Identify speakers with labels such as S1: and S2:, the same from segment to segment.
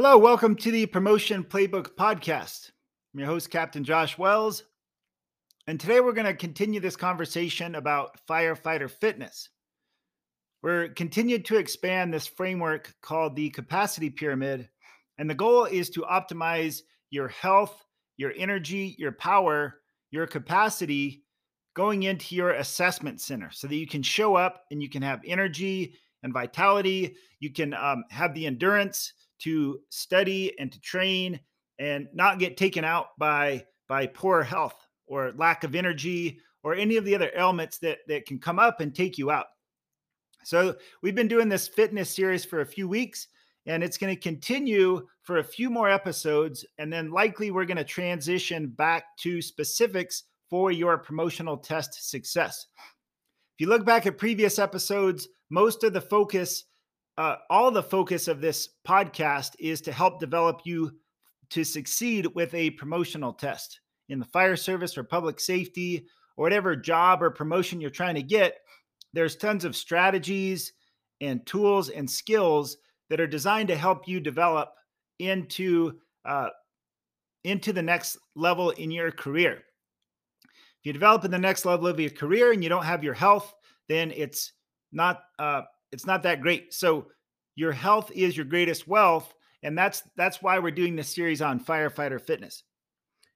S1: Hello, welcome to the Promotion Playbook Podcast. I'm your host, Captain Josh Wells. And today we're going to continue this conversation about firefighter fitness. We're continued to expand this framework called the capacity pyramid. And the goal is to optimize your health, your energy, your power, your capacity going into your assessment center so that you can show up and you can have energy and vitality. You can um, have the endurance to study and to train and not get taken out by by poor health or lack of energy or any of the other elements that that can come up and take you out. So we've been doing this fitness series for a few weeks and it's going to continue for a few more episodes and then likely we're going to transition back to specifics for your promotional test success. If you look back at previous episodes, most of the focus uh, all the focus of this podcast is to help develop you to succeed with a promotional test in the fire service or public safety or whatever job or promotion you're trying to get. There's tons of strategies and tools and skills that are designed to help you develop into uh, into the next level in your career. If you develop in the next level of your career and you don't have your health, then it's not uh, it's not that great. So your health is your greatest wealth, and that's that's why we're doing this series on firefighter fitness.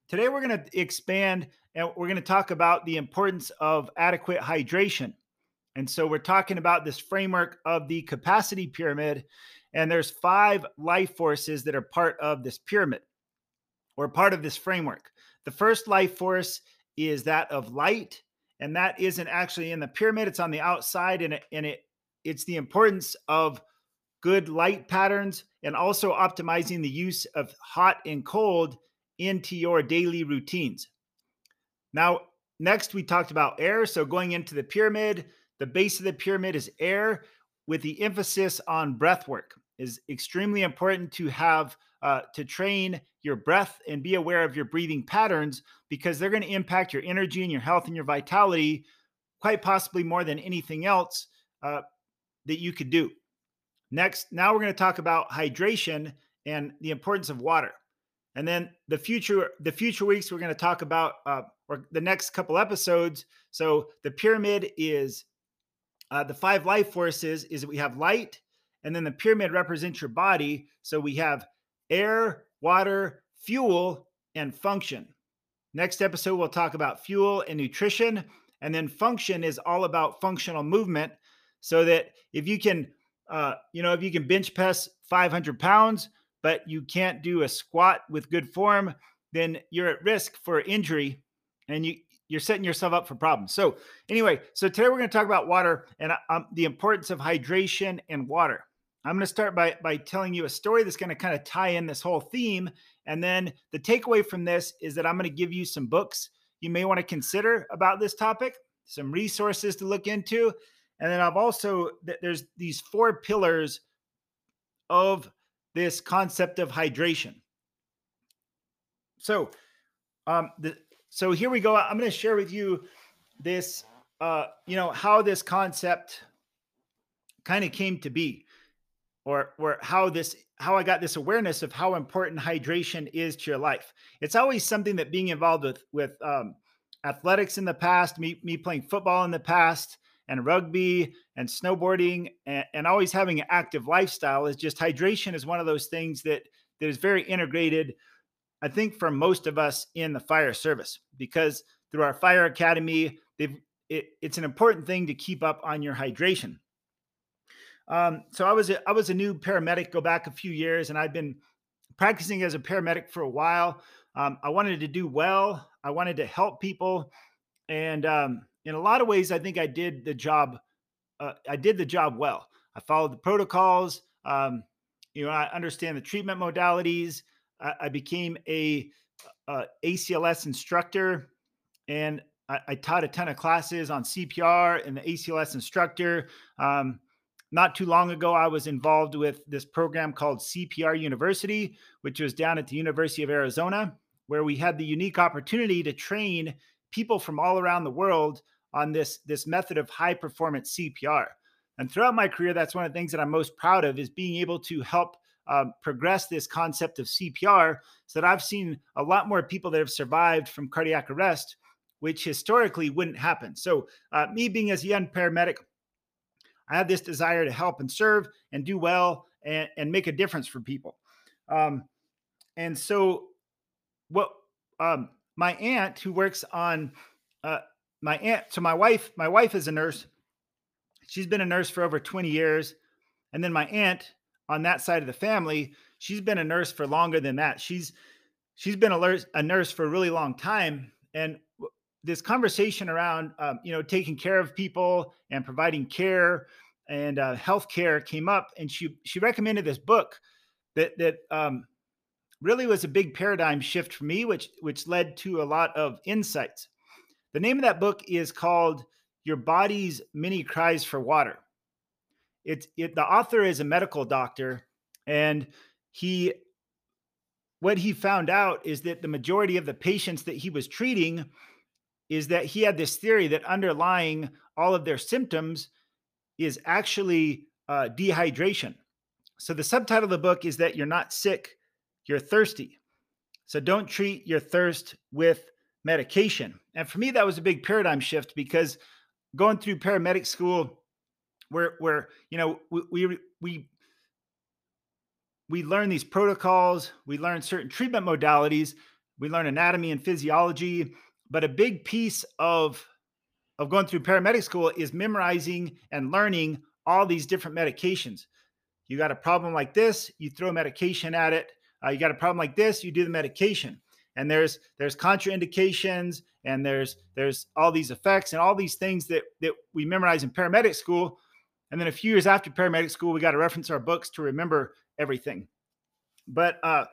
S1: Today we're going to expand and we're going to talk about the importance of adequate hydration. And so we're talking about this framework of the capacity pyramid and there's five life forces that are part of this pyramid or part of this framework. The first life force is that of light and that isn't actually in the pyramid it's on the outside and it, and it it's the importance of good light patterns and also optimizing the use of hot and cold into your daily routines. Now, next we talked about air. So, going into the pyramid, the base of the pyramid is air with the emphasis on breath work is extremely important to have uh, to train your breath and be aware of your breathing patterns because they're going to impact your energy and your health and your vitality quite possibly more than anything else uh, that you could do. Next, now we're going to talk about hydration and the importance of water. And then the future, the future weeks, we're going to talk about, uh, or the next couple episodes. So the pyramid is uh, the five life forces. Is we have light, and then the pyramid represents your body. So we have air, water, fuel, and function. Next episode, we'll talk about fuel and nutrition. And then function is all about functional movement. So that if you can uh, you know, if you can bench press 500 pounds, but you can't do a squat with good form, then you're at risk for injury and you, you're setting yourself up for problems. So, anyway, so today we're going to talk about water and um, the importance of hydration and water. I'm going to start by, by telling you a story that's going to kind of tie in this whole theme. And then the takeaway from this is that I'm going to give you some books you may want to consider about this topic, some resources to look into, and then I've also there's these four pillars of this concept of hydration. So, um, the, so here we go. I'm going to share with you this, uh, you know, how this concept kind of came to be, or or how this how I got this awareness of how important hydration is to your life. It's always something that being involved with with um, athletics in the past, me me playing football in the past, and rugby and snowboarding and, and always having an active lifestyle is just hydration is one of those things that that is very integrated i think for most of us in the fire service because through our fire academy they've it, it's an important thing to keep up on your hydration. Um, so i was a, i was a new paramedic go back a few years and i've been practicing as a paramedic for a while. Um, i wanted to do well. I wanted to help people and um, in a lot of ways, I think I did the job. Uh, I did the job well. I followed the protocols. Um, you know, I understand the treatment modalities. I, I became a, a, ACLS instructor, and I, I, taught a ton of classes on CPR and the ACLS instructor. Um, not too long ago, I was involved with this program called CPR University, which was down at the University of Arizona, where we had the unique opportunity to train people from all around the world on this this method of high performance CPR. And throughout my career, that's one of the things that I'm most proud of is being able to help um, progressed this concept of CPR so that I've seen a lot more people that have survived from cardiac arrest, which historically wouldn't happen. So, uh, me being as a young paramedic, I had this desire to help and serve and do well and, and make a difference for people. Um, and so, what um, my aunt who works on uh, my aunt, so my wife, my wife is a nurse. She's been a nurse for over 20 years. And then my aunt on that side of the family, she's been a nurse for longer than that. She's she's been a, a nurse for a really long time. And this conversation around um, you know taking care of people and providing care and uh, health care came up, and she she recommended this book that that um, really was a big paradigm shift for me, which which led to a lot of insights. The name of that book is called Your Body's Many Cries for Water. It's it, the author is a medical doctor, and he what he found out is that the majority of the patients that he was treating is that he had this theory that underlying all of their symptoms is actually uh, dehydration. So the subtitle of the book is that you're not sick, you're thirsty. So don't treat your thirst with medication. And for me, that was a big paradigm shift because going through paramedic school, where where you know we we we, we learn these protocols, we learn certain treatment modalities, we learn anatomy and physiology, but a big piece of of going through paramedic school is memorizing and learning all these different medications. You got a problem like this, you throw medication at it. Uh, you got a problem like this, you do the medication. And there's there's contraindications and there's there's all these effects and all these things that that we memorize in paramedic school. And then a few years after paramedic school we got to reference our books to remember everything. But uh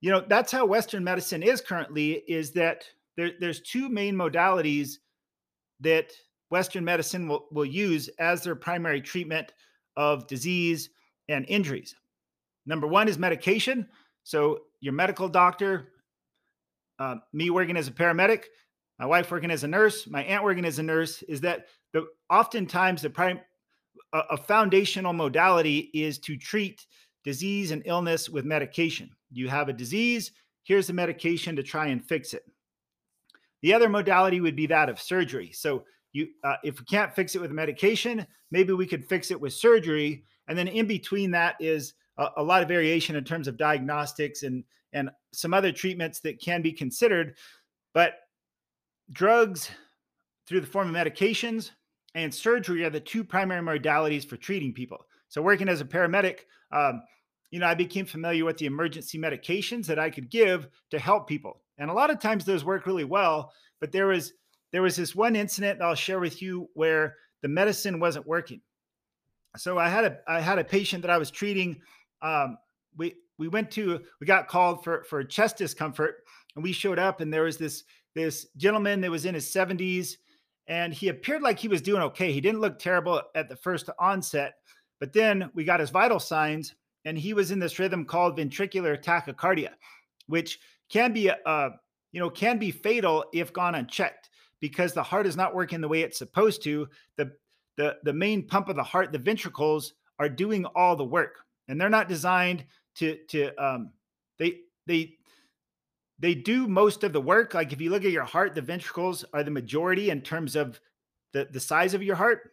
S1: you know that's how western medicine is currently is that there, there's two main modalities that western medicine will, will use as their primary treatment of disease and injuries. Number one is medication so your medical doctor uh, me working as a paramedic, my wife working as a nurse, my aunt working as a nurse, is that the oftentimes the prime a, a foundational modality is to treat disease and illness with medication. You have a disease, here's the medication to try and fix it. The other modality would be that of surgery. So you, uh, if we can't fix it with medication, maybe we could fix it with surgery. And then in between that is a, lot of variation in terms of diagnostics and and some other treatments that can be considered. But drugs through the form of medications and surgery are the two primary modalities for treating people. So, working as a paramedic, um, you know, I became familiar with the emergency medications that I could give to help people, and a lot of times those work really well. But there was there was this one incident I'll share with you where the medicine wasn't working. So I had a I had a patient that I was treating. Um, we we went to we got called for for chest discomfort and we showed up and there was this this gentleman that was in his 70s and he appeared like he was doing okay. He didn't look terrible at the first onset but then we got his vital signs and he was in this rhythm called ventricular tachycardia which can be uh you know can be fatal if gone unchecked because the heart is not working the way it's supposed to. The the the main pump of the heart the ventricles are doing all the work and they're not designed to to um they they they do most of the work like if you look at your heart the ventricles are the majority in terms of the the size of your heart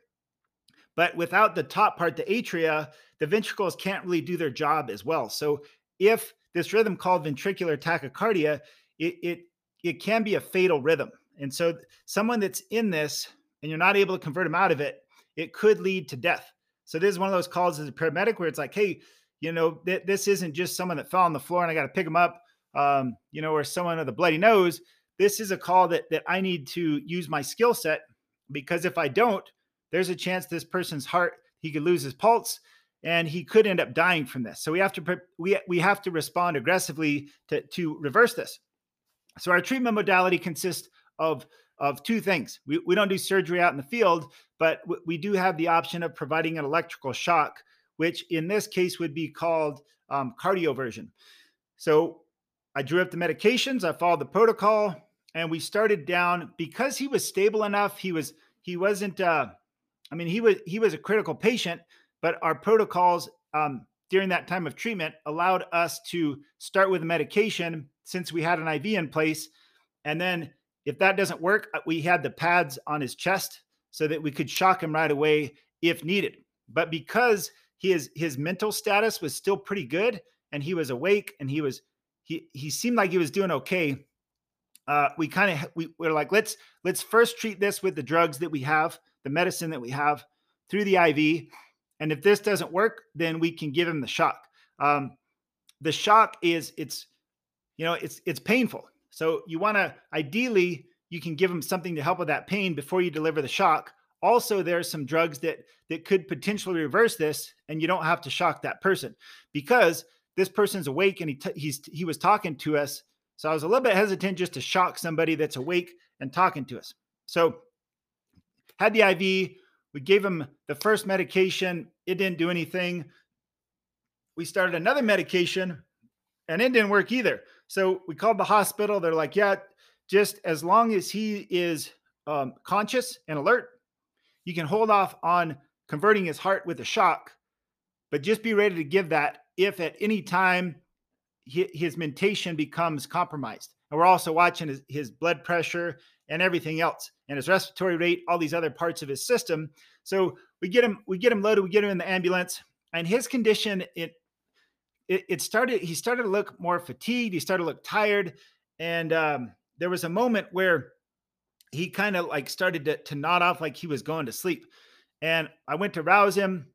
S1: but without the top part the atria the ventricles can't really do their job as well. So if this rhythm called ventricular tachycardia it it it can be a fatal rhythm. And so someone that's in this and you're not able to convert them out of it it could lead to death so this is one of those calls as a paramedic where it's like hey you know, th- this isn't just someone that fell on the floor and I got to pick them up, um, you know, or someone with a bloody nose. This is a call that that I need to use my skill set because if I don't, there's a chance this person's heart he could lose his pulse and he could end up dying from this. So we have to we we have to respond aggressively to to reverse this. So our treatment modality consists of of two things. We, we don't do surgery out in the field, but we do have the option of providing an electrical shock which in this case would be called um, cardioversion. So I drew up the medications, I followed the protocol, and we started down because he was stable enough. He was he wasn't. Uh, I mean, he was he was a critical patient, but our protocols um, during that time of treatment allowed us to start with medication since we had an IV in place. And then if that doesn't work, uh, we had the pads on his chest so that we could shock him right away if needed. But because his his mental status was still pretty good and he was awake and he was he he seemed like he was doing okay. Uh, we kind of we we're like let's let's first treat this with the drugs that we have, the medicine that we have through the IV, and if this doesn't work, then we can give him the shock. Um, the shock is it's you know it's it's painful. So you want to ideally you can give them something to help with that pain before you deliver the shock. Also, there's some drugs that that could potentially reverse this, and you don't have to shock that person because this person's awake and he t- he's he was talking to us. So I was a little bit hesitant just to shock somebody that's awake and talking to us. So had the IV, we gave him the first medication, it didn't do anything. We started another medication and it didn't work either. So we called the hospital. They're like, yeah, just as long as he is um, conscious and alert, you can hold off on converting his heart with a shock, but just be ready to give that if at any time his mentation becomes compromised. And we're also watching his, his blood pressure and everything else and his respiratory rate, all these other parts of his system. So we get him, we get him loaded, we get him in the ambulance, and his condition, it it, it started, he started to look more fatigued, he started to look tired. And um, there was a moment where he kind of like started to, to nod off like he was going to sleep. And I went to rouse him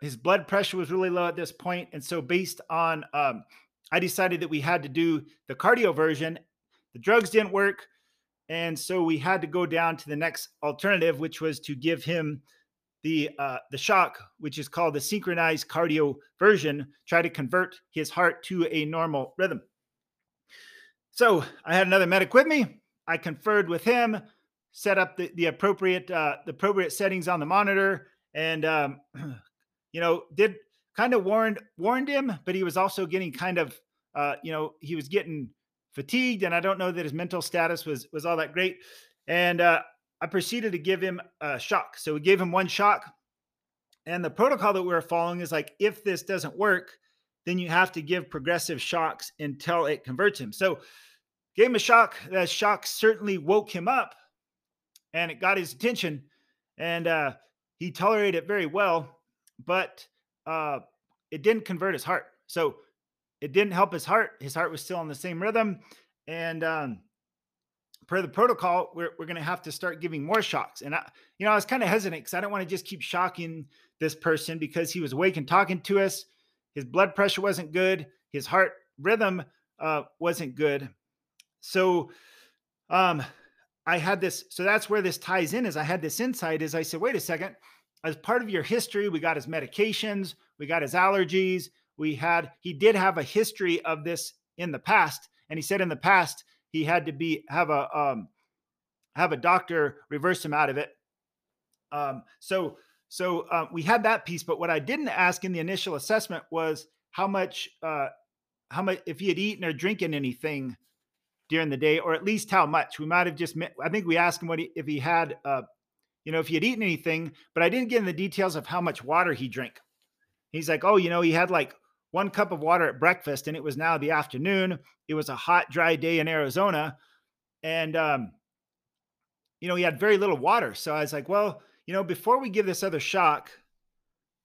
S1: his blood pressure was really low at this point, and so based on, um, I decided that we had to do the cardioversion. The drugs didn't work, and so we had to go down to the next alternative, which was to give him the uh, the shock, which is called the synchronized cardio version. Try to convert his heart to a normal rhythm. So I had another medic with me. I conferred with him, set up the, the appropriate uh, the appropriate settings on the monitor, and um, you know, did kind of warned warned him, but he was also getting kind of uh, you know, he was getting fatigued, and I don't know that his mental status was was all that great. And uh, I proceeded to give him a shock. So we gave him one shock, and the protocol that we are following is like if this doesn't work, then you have to give progressive shocks until it converts him. So gave him a shock. That shock certainly woke him up, and it got his attention, and uh, he tolerated it very well but uh, it didn't convert his heart. So it didn't help his heart. His heart was still on the same rhythm. And um, per the protocol, we're, we're going to have to start giving more shocks. And I, you know, I was kind of hesitant because I don't want to just keep shocking this person because he was awake and talking to us. His blood pressure wasn't good. His heart rhythm uh, wasn't good. So, um, I had this. So that's where this ties in. Is I had this insight. Is I said, wait a second as part of your history, we got his medications, we got his allergies. We had, he did have a history of this in the past. And he said in the past, he had to be, have a, um, have a doctor reverse him out of it. Um, so, so uh, we had that piece, but what I didn't ask in the initial assessment was how much, uh, how much, if he had eaten or drinking anything during the day, or at least how much. We might have just, met, I think we asked him what he, if he had uh, you know, if he had eaten anything, but I didn't get in the details of how much water he drank. He's like, oh, you know, he had like one cup of water at breakfast and it was now the afternoon. It was a hot, dry day in Arizona. And, um, you know, he had very little water. So I was like, well, you know, before we give this other shock,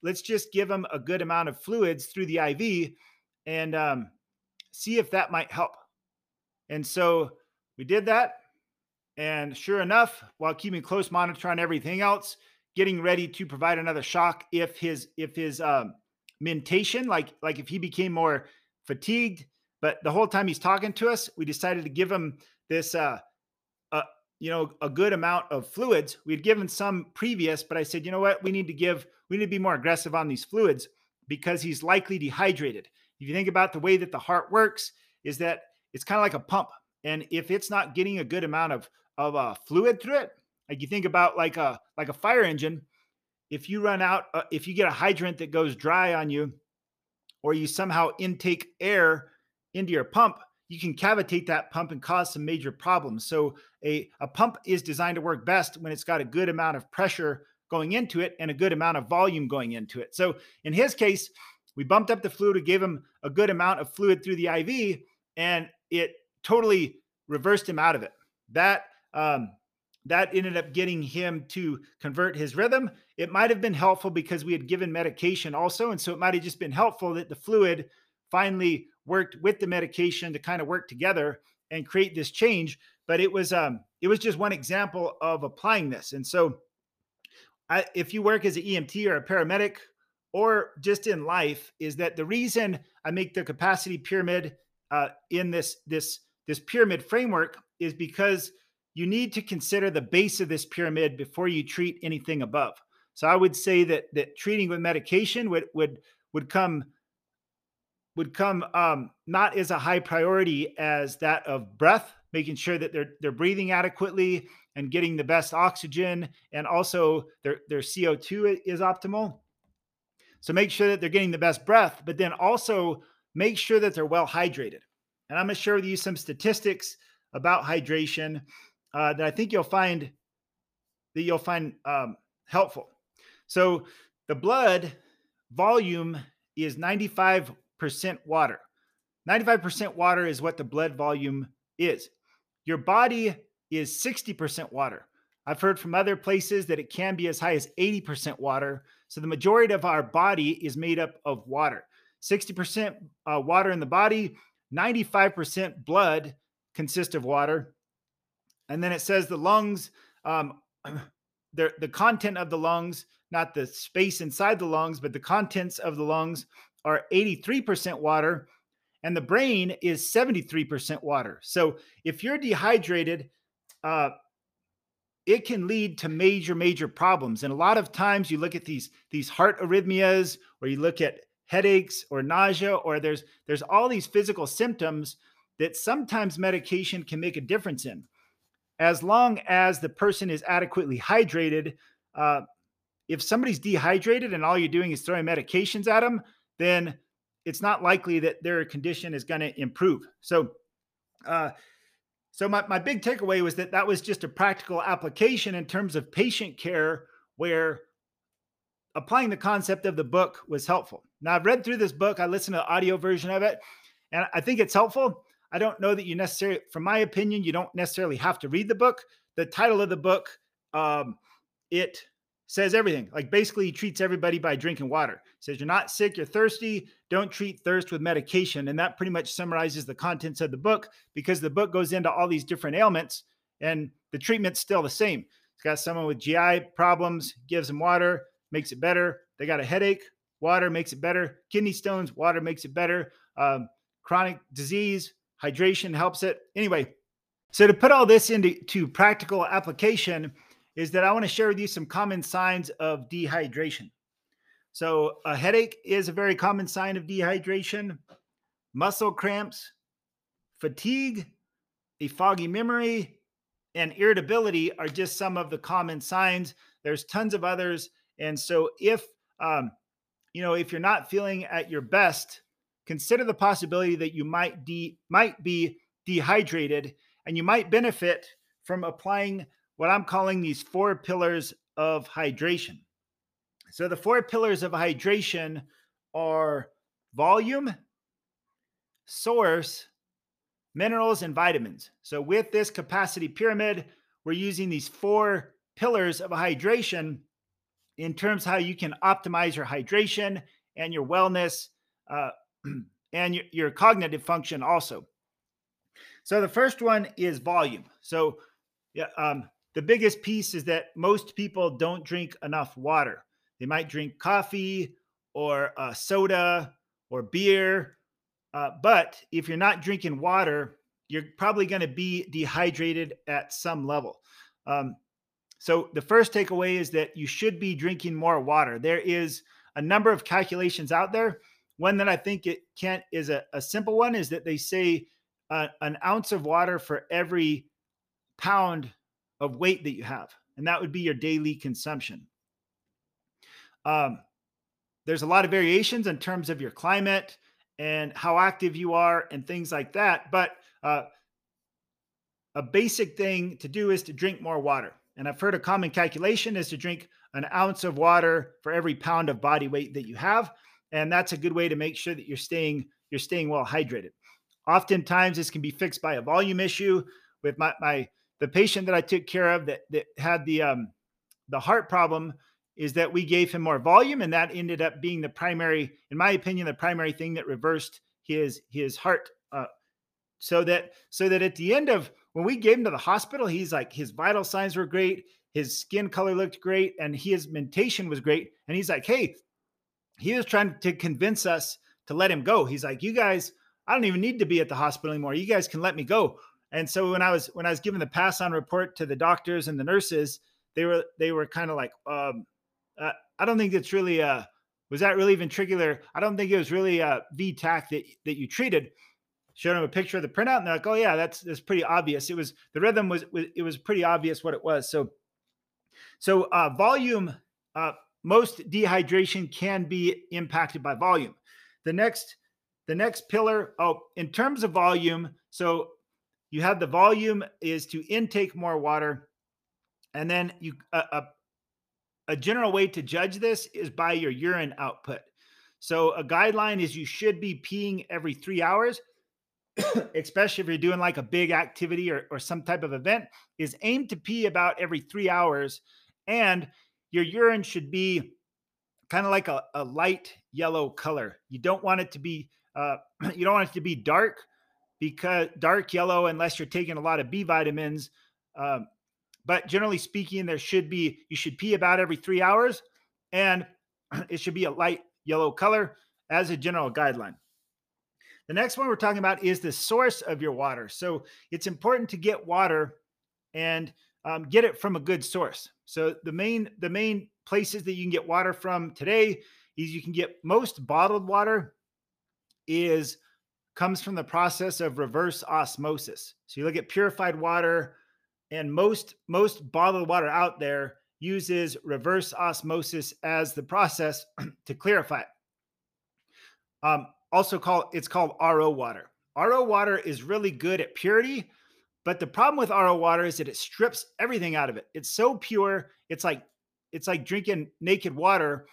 S1: let's just give him a good amount of fluids through the IV and um, see if that might help. And so we did that. And sure enough, while keeping close monitor on everything else, getting ready to provide another shock if his if his um, mentation, like like if he became more fatigued. But the whole time he's talking to us, we decided to give him this, uh, uh, you know, a good amount of fluids. We'd given some previous, but I said, you know what, we need to give, we need to be more aggressive on these fluids because he's likely dehydrated. If you think about the way that the heart works, is that it's kind of like a pump, and if it's not getting a good amount of of uh, fluid through it. Like you think about like a like a fire engine. If you run out, uh, if you get a hydrant that goes dry on you, or you somehow intake air into your pump, you can cavitate that pump and cause some major problems. So a, a pump is designed to work best when it's got a good amount of pressure going into it and a good amount of volume going into it. So in his case, We bumped up the fluid, we gave him a good amount of fluid through the IV, and it totally reversed him out of it. That um, that ended up getting him to convert his rhythm. It might have been helpful because we had given medication also. And so it might have just been helpful that the fluid finally worked with the medication to kind of work together and create this change. But it was um it was just one example of applying this. And so I, if you work as an EMT or a paramedic or just in life, is that the reason I make the capacity pyramid uh, in this this this pyramid framework is because you need to consider the base of this pyramid before you treat anything above. So I would say that that treating with medication would would would come would come um, not as a high priority as that of breath, making sure that they're they're breathing adequately and getting the best oxygen, and also their their CO two is optimal. So make sure that they're getting the best breath, but then also make sure that they're well hydrated. And I'm going to share with you some statistics about hydration uh, that I think you'll find that you'll find um, helpful. So the blood volume is 95% water. 95% water is what the blood volume is. Your body is 60% water. I've heard from other places that it can be as high as 80% water. So the majority of our body is made up of water. 60% uh, water in the body, 95% blood consists of water, and then it says the lungs, um, the, the content of the lungs, not the space inside the lungs, but the contents of the lungs are 83% water, and the brain is 73% water. So if you're dehydrated, uh, it can lead to major, major problems. And a lot of times you look at these these heart arrhythmias, or you look at headaches or nausea, or there's there's all these physical symptoms that sometimes medication can make a difference in as long as the person is adequately hydrated. Uh, if somebody's dehydrated and all you're doing is throwing medications at them, then it's not likely that their condition is going to improve. So, uh, so my, my big takeaway was that that was just a practical application in terms of patient care where applying the concept of the book was helpful. Now I've read through this book, I listened to the audio version of it, and I think it's helpful. I don't know that you necessarily, from my opinion, you don't necessarily have to read the book. The title of the book, um, it says everything. Like basically, he treats everybody by drinking water. He says you're not sick, you're thirsty. Don't treat thirst with medication, and that pretty much summarizes the contents of the book because the book goes into all these different ailments, and the treatment's still the same. It's got someone with GI problems, gives them water, makes it better. They got a headache, water makes it better. Kidney stones, water makes it better. Um, chronic disease, hydration helps it. Anyway, so to put all this into practical application is that I want to share with you some common signs of dehydration. So a headache is a very common sign of dehydration, muscle cramps, fatigue, a foggy memory, and irritability are just some of the common signs. There's tons of others. And so if um, you know, if you're not feeling at your best, consider the possibility that you might de- might be dehydrated and you might benefit from applying what I'm calling these four pillars of hydration. So the four pillars of hydration are volume, source, minerals and vitamins. So with this capacity pyramid, we're using these four pillars of hydration in terms how you can optimize your hydration and your wellness uh, and your, your cognitive function also. So the first one is volume. So yeah, um, the biggest piece is that most people don't drink enough water. They might drink coffee or uh, soda or beer, uh, but if you're not drinking water, you're probably going to be dehydrated at some level. Um, so the first takeaway is that you should be drinking more water. There is a number of calculations out there one that I think it can't is a, a simple one is that they say uh, an ounce of water for every pound of weight that you have, and that would be your daily consumption. Um, there's a lot of variations in terms of your climate and how active you are and things like that, but uh, a basic thing to do is to drink more water. And I've heard a common calculation is to drink an ounce of water for every pound of body weight that you have. And that's a good way to make sure that you're staying you're staying well hydrated. Oftentimes, this can be fixed by a volume issue. With my my the patient that I took care of that that had the um, the heart problem is that we gave him more volume, and that ended up being the primary, in my opinion, the primary thing that reversed his his heart. Uh, so that so that at the end of when we gave him to the hospital, he's like his vital signs were great, his skin color looked great, and his mentation was great. And he's like, hey, he was trying to convince us to let him go. He's like, you guys, I don't even need to be at the hospital anymore. You guys can let me go. And so when I was when I was giving the pass on report to the doctors and the nurses, they were they were kind of like, um, uh, I don't think it's really uh was that really ventricular? I don't think it was really a V-tach that that you treated. Showed him a picture of the printout, and they're like, "Oh yeah, that's that's pretty obvious." It was the rhythm was, was it was pretty obvious what it was. So, so uh, volume, uh, most dehydration can be impacted by volume. The next, the next pillar. Oh, in terms of volume, so you have the volume is to intake more water, and then you a, a, a general way to judge this is by your urine output. So a guideline is you should be peeing every three hours, especially if you're doing like a big activity or, or some type of event, is aim to pee about every three hours. And your urine should be kind of like a, a light yellow color. You don't want it to be uh, you don't want it to be dark because dark yellow unless you're taking a lot of B vitamins. Um, but generally speaking, there should be you should pee about every three hours, and it should be a light yellow color as a general guideline. The next one we're talking about is the source of your water. So it's important to get water and um, get it from a good source. So the main the main places that you can get water from today is you can get most bottled water is comes from the process of reverse osmosis. So you look at purified water and most most bottled water out there uses reverse osmosis as the process to clarify it. Um, also called it's called RO water. RO water is really good at purity, but the problem with RO water is that it strips everything out of it. It's so pure, it's like it's like drinking naked water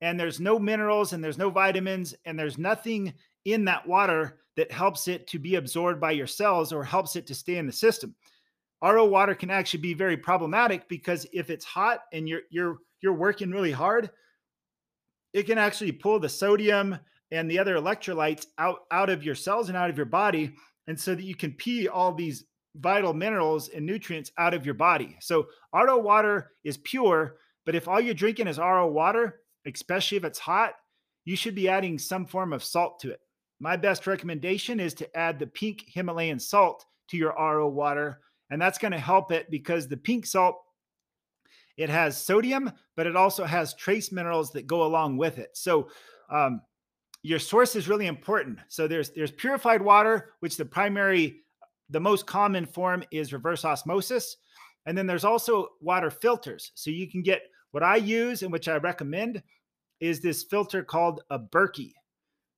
S1: and there's no minerals and there's no vitamins and there's nothing in that water that helps it to be absorbed by your cells or helps it to stay in the system. RO water can actually be very problematic because if it's hot and you're you're you're working really hard, it can actually pull the sodium and the other electrolytes out out of your cells and out of your body and so that you can pee all these vital minerals and nutrients out of your body. So RO water is pure, but if all you're drinking is RO water, especially if it's hot, you should be adding some form of salt to it. My best recommendation is to add the pink Himalayan salt to your RO water, and that's going to help it because the pink salt it has sodium, but it also has trace minerals that go along with it. So um, your source is really important. So there's there's purified water, which the primary the most common form is reverse osmosis. And then there's also water filters. So you can get what I use and which I recommend is this filter called a Berkey,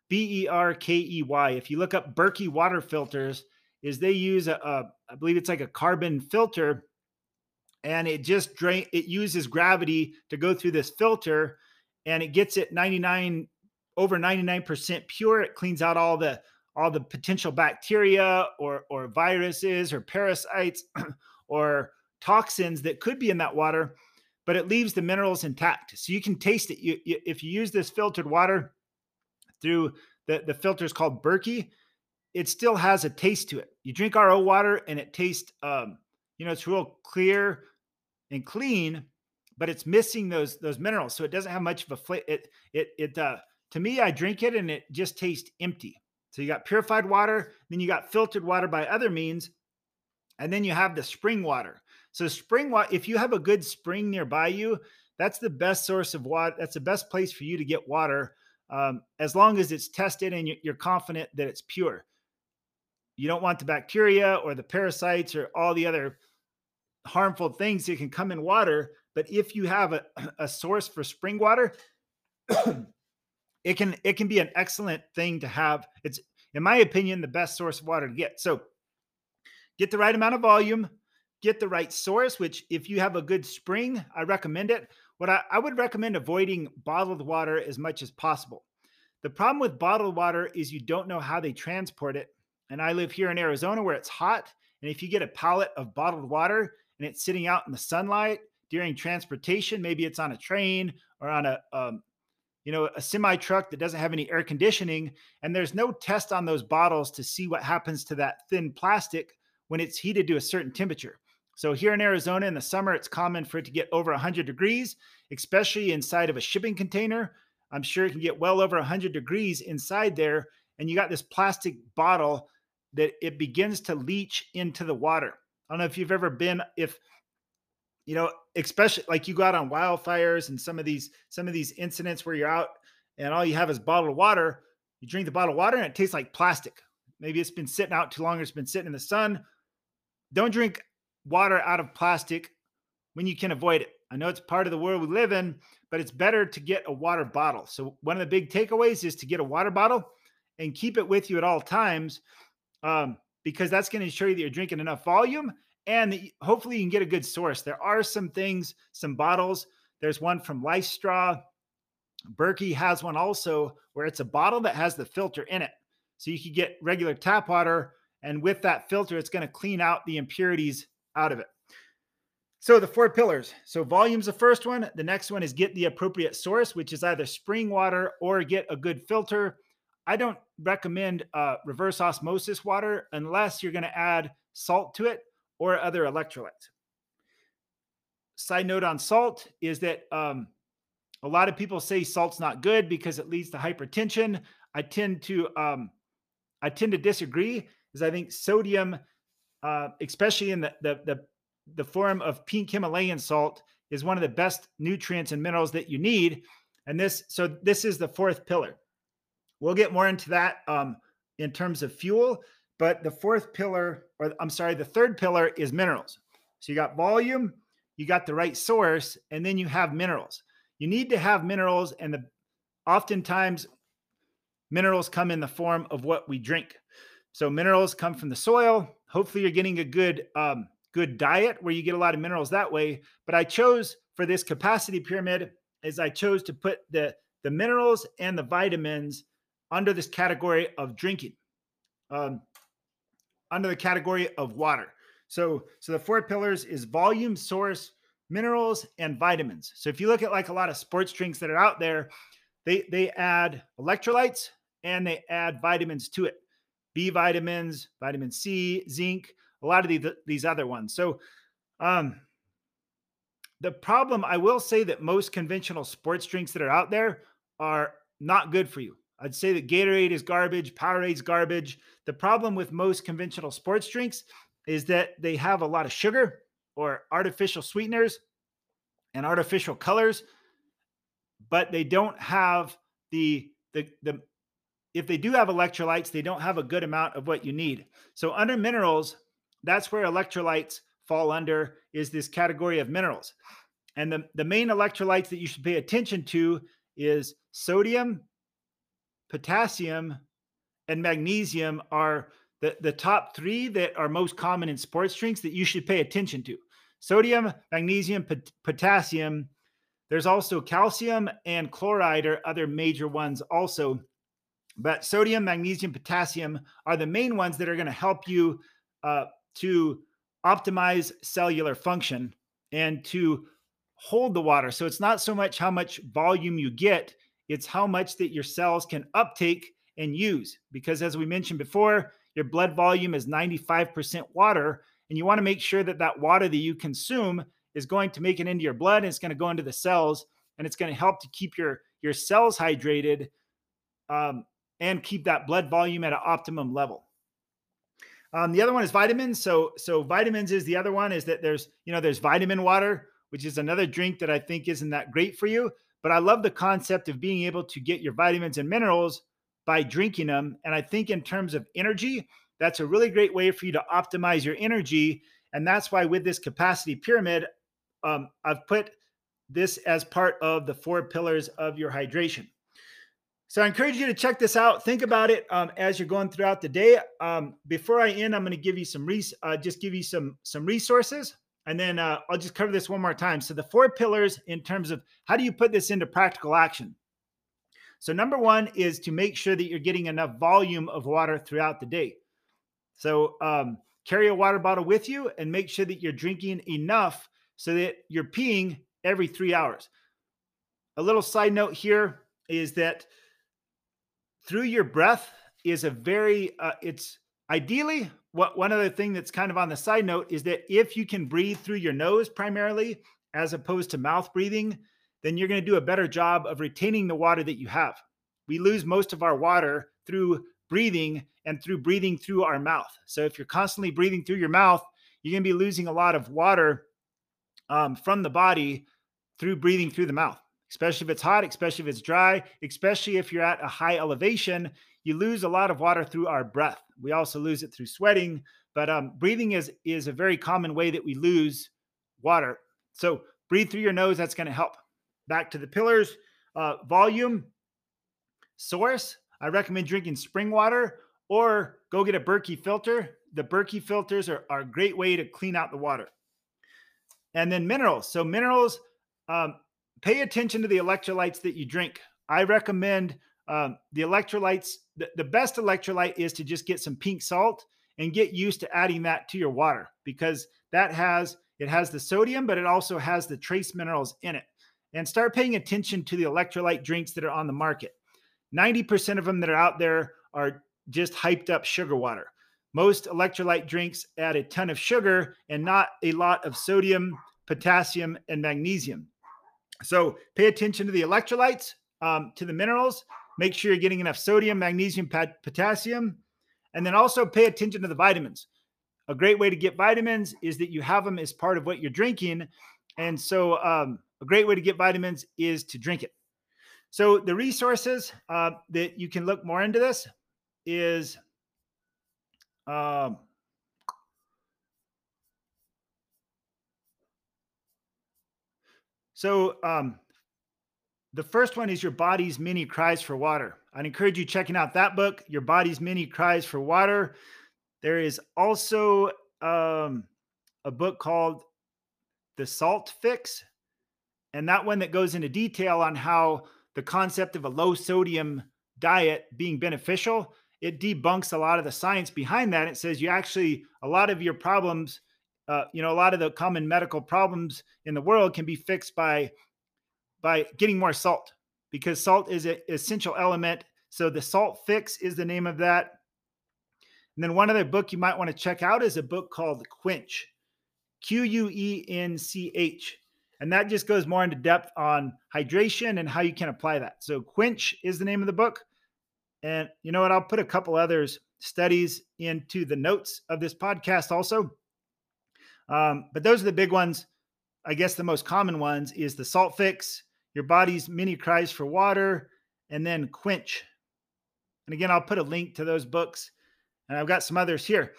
S1: B E R K E Y. If you look up Berkey water filters, is they use a, a I believe it's like a carbon filter and it just drain it uses gravity to go through this filter and it gets it 99 over 99% pure. It cleans out all the all the potential bacteria or or viruses or parasites or toxins that could be in that water but it leaves the minerals intact. So you can taste it. You, you, if you use this filtered water through the the filter is called Berkey it still has a taste to it. You drink ro water and it tastes um you know it's real clear and clean but it's missing those those minerals. So it doesn't have much of a flavor it it it uh to me i drink it and it just tastes empty so you got purified water, then you got filtered water by other means, and then you have the spring water. So spring water, if you have a good spring nearby you, that's the best source of water. That's the best place for you to get water, um, as long as it's tested and you're confident that it's pure. You don't want the bacteria or the parasites or all the other harmful things that can come in water. But if you have a, a source for spring water, it can it can be an excellent thing to have. It's in my opinion the best source of water to get. So get the right amount of volume, get the right source, which if you have a good spring, I recommend it. What I, I would recommend avoiding bottled water as much as possible. The problem with bottled water is you don't know how they transport it. And I live here in Arizona where it's hot. And if you get a pallet of bottled water and it's sitting out in the sunlight during transportation, maybe it's on a train or on a, um, you know, a semi truck that doesn't have any air conditioning, and there's no test on those bottles to see what happens to that thin plastic when it's heated to a certain temperature. So here in Arizona in the summer, it's common for it to get over 100 degrees, especially inside of a shipping container. I'm sure it can get well over 100 degrees inside there, and you got this plastic bottle that it begins to leach into the water. I don't know if you've ever been if you know, especially like you go out on wildfires and some of these some of these incidents where you're out and all you have is bottled water. You drink the bottled water and it tastes like plastic. Maybe it's been sitting out too long, it's been sitting in the sun. Don't drink water out of plastic when you can avoid it. I know it's part of the world we live in, but it's better to get a water bottle. So, one of the big takeaways is to get a water bottle and keep it with you at all times um, because that's going to ensure that you're drinking enough volume and hopefully you can get a good source. There are some things, some bottles. There's one from LifeStraw. Berkey has one also where it's a bottle that has the filter in it. So you could get regular tap water, and with that filter, it's going to clean out the impurities out of it. So the four pillars. So volume's the first one. The next one is get the appropriate source, which is either spring water or get a good filter. I don't recommend uh, reverse osmosis water unless you're going to add salt to it or other electrolytes. Side note on salt is that um, a lot of people say salt's not good because it leads to hypertension. I tend to um, I tend to disagree because I think sodium, uh, especially in the, the the the form of pink Himalayan salt, is one of the best nutrients and minerals that you need. And this, so this is the fourth pillar. We'll get more into that um, in terms of fuel, but the fourth pillar, or I'm sorry, the third pillar is minerals. So you got volume, you got the right source, and then you have minerals. You need to have minerals, and the oftentimes minerals come in the form of what we drink. So minerals come from the soil. Hopefully, you're getting a good um, good diet where you get a lot of minerals that way. But I chose for this capacity pyramid is I chose to put the the minerals and the vitamins under this category of drinking. Um, under the category of water. So, so the four pillars is volume, source, minerals, and vitamins. So if you look at like a lot of sports drinks that are out there, they they add electrolytes and they add vitamins to it. B vitamins, vitamin C, zinc, a lot of these, these other ones. So um the problem I will say that most conventional sports drinks that are out there are not good for you. I'd say that Gatorade is garbage, Powerade's garbage. The problem with most conventional sports drinks is that they have a lot of sugar or artificial sweeteners and artificial colors, but they don't have the the the if they do have electrolytes, they don't have a good amount of what you need. So under minerals, that's where electrolytes fall under is this category of minerals. And the, the main electrolytes that you should pay attention to is sodium, potassium, and magnesium are the, the top three that are most common in sports drinks that you should pay attention to. Sodium, magnesium, pot- potassium. There's also calcium and chloride are other major ones also. But sodium, magnesium, potassium are the main ones that are going to help you uh, to optimize cellular function and to hold the water. So it's not so much how much volume you get, it's how much that your cells can uptake and use. Because as we mentioned before, your blood volume is 95% water, and you want to make sure that that water that you consume is going to make it into your blood and it's going to go into the cells and it's going to help to keep your your cells hydrated um, and keep that blood volume at an optimum level. Um, the other one is vitamins. So so vitamins is the other one is that there's you know there's vitamin water, which is another drink that I think isn't that great for you. But I love the concept of being able to get your vitamins and minerals by drinking them. And I think in terms of energy, that's a really great way for you to optimize your energy. And that's why with this capacity pyramid, um, I've put this as part of the four pillars of your hydration. So I encourage you to check this out. Think about it um, as you're going throughout the day. Um, before I end, I'm going to give you some res- uh, just give you some some resources, and then uh, I'll just cover this one more time. So the four pillars in terms of how do you put this into practical action. So, number one is to make sure that you're getting enough volume of water throughout the day. So, um, carry a water bottle with you and make sure that you're drinking enough so that you're peeing every three hours. A little side note here is that through your breath is a very, uh, it's ideally what one other thing that's kind of on the side note is that if you can breathe through your nose primarily as opposed to mouth breathing, then you're going to do a better job of retaining the water that you have. We lose most of our water through breathing and through breathing through our mouth. So if you're constantly breathing through your mouth, you're going to be losing a lot of water um, from the body through breathing through the mouth, especially if it's hot, especially if it's dry, especially if you're at a high elevation. You lose a lot of water through our breath. We also lose it through sweating, but um, breathing is is a very common way that we lose water. So breathe through your nose. That's going to help. Back to the pillars. Uh, volume, source. I recommend drinking spring water or go get a Berkey filter. The Berkey filters are, are a great way to clean out the water. And then minerals. So, minerals, um, pay attention to the electrolytes that you drink. I recommend um, the electrolytes. The, the best electrolyte is to just get some pink salt and get used to adding that to your water because that has it has the sodium, but it also has the trace minerals in it and start paying attention to the electrolyte drinks that are on the market. 90% of them that are out there are just hyped up sugar water. Most electrolyte drinks add a ton of sugar and not a lot of sodium, potassium, and magnesium. So pay attention to the electrolytes, um, to the minerals. Make sure you're getting enough sodium, magnesium, pot- potassium, and then also pay attention to the vitamins. A great way to get vitamins is that you have them as part of what you're drinking. And so, um, a great way to get vitamins is to drink it. So the resources uh, that you can look more into this is um, so um, the first one is your body's many cries for water. I'd encourage you checking out that book, Your Body's Many Cries for Water. There is also um, a book called The Salt Fix and that one that goes into detail on how the concept of a low sodium diet being beneficial it debunks a lot of the science behind that it says you actually a lot of your problems uh, you know a lot of the common medical problems in the world can be fixed by by getting more salt because salt is an essential element so the salt fix is the name of that and then one other book you might want to check out is a book called quench q-u-e-n-c-h and that just goes more into depth on hydration and how you can apply that. So, Quench is the name of the book. And you know what? I'll put a couple others studies into the notes of this podcast also. Um, but those are the big ones. I guess the most common ones is the salt fix, your body's many cries for water, and then quench. And again, I'll put a link to those books. And I've got some others here.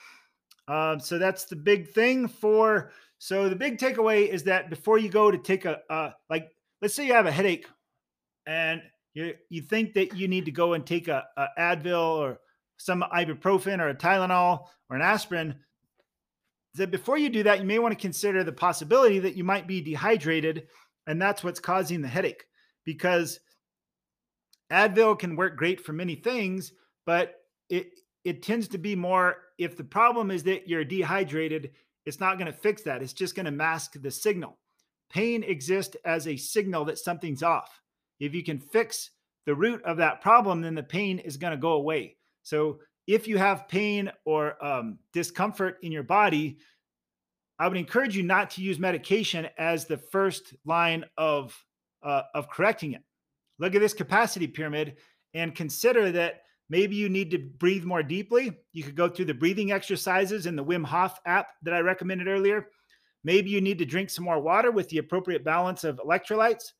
S1: Um, so that's the big thing for so the big takeaway is that before you go to take a uh, like, let's say you have a headache, and you you think that you need to go and take a, a Advil or some ibuprofen or a Tylenol or an aspirin. That before you do that, you may want to consider the possibility that you might be dehydrated, and that's what's causing the headache. Because Advil can work great for many things, but it it tends to be more if the problem is that you're dehydrated it's not going to fix that. It's just going to mask the signal. Pain exists as a signal that something's off. If you can fix the root of that problem, then the pain is going to go away. So if you have pain or um, discomfort in your body, I would encourage you not to use medication as the first line of uh, of correcting it. Look at this capacity pyramid and consider that Maybe you need to breathe more deeply. You could go through the breathing exercises in the Wim Hof app that I recommended earlier. Maybe you need to drink some more water with the appropriate balance of electrolytes.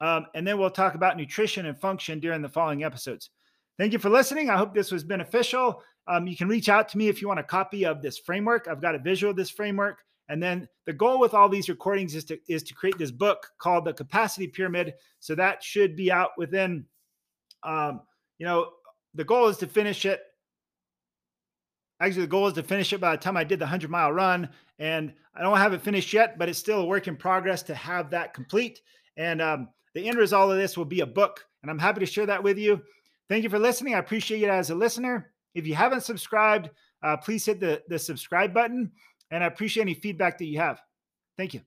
S1: Um, and then we'll talk about nutrition and function during the following episodes. Thank you for listening. I hope this was beneficial. Um, you can reach out to me if you want a copy of this framework. I've got a visual of this framework. And then the goal with all these recordings is to is to create this book called the Capacity Pyramid. So that should be out within, um, you know, the goal is to finish it. Actually, the goal is to finish it by the time I did the 100 mile run. And I don't have it finished yet, but it's still a work in progress to have that complete. And um, the end result of this will be a book. And I'm happy to share that with you. Thank you for listening. I appreciate you as a listener. If you haven't subscribed, uh, please hit the, the subscribe button. And I appreciate any feedback that you have. Thank you.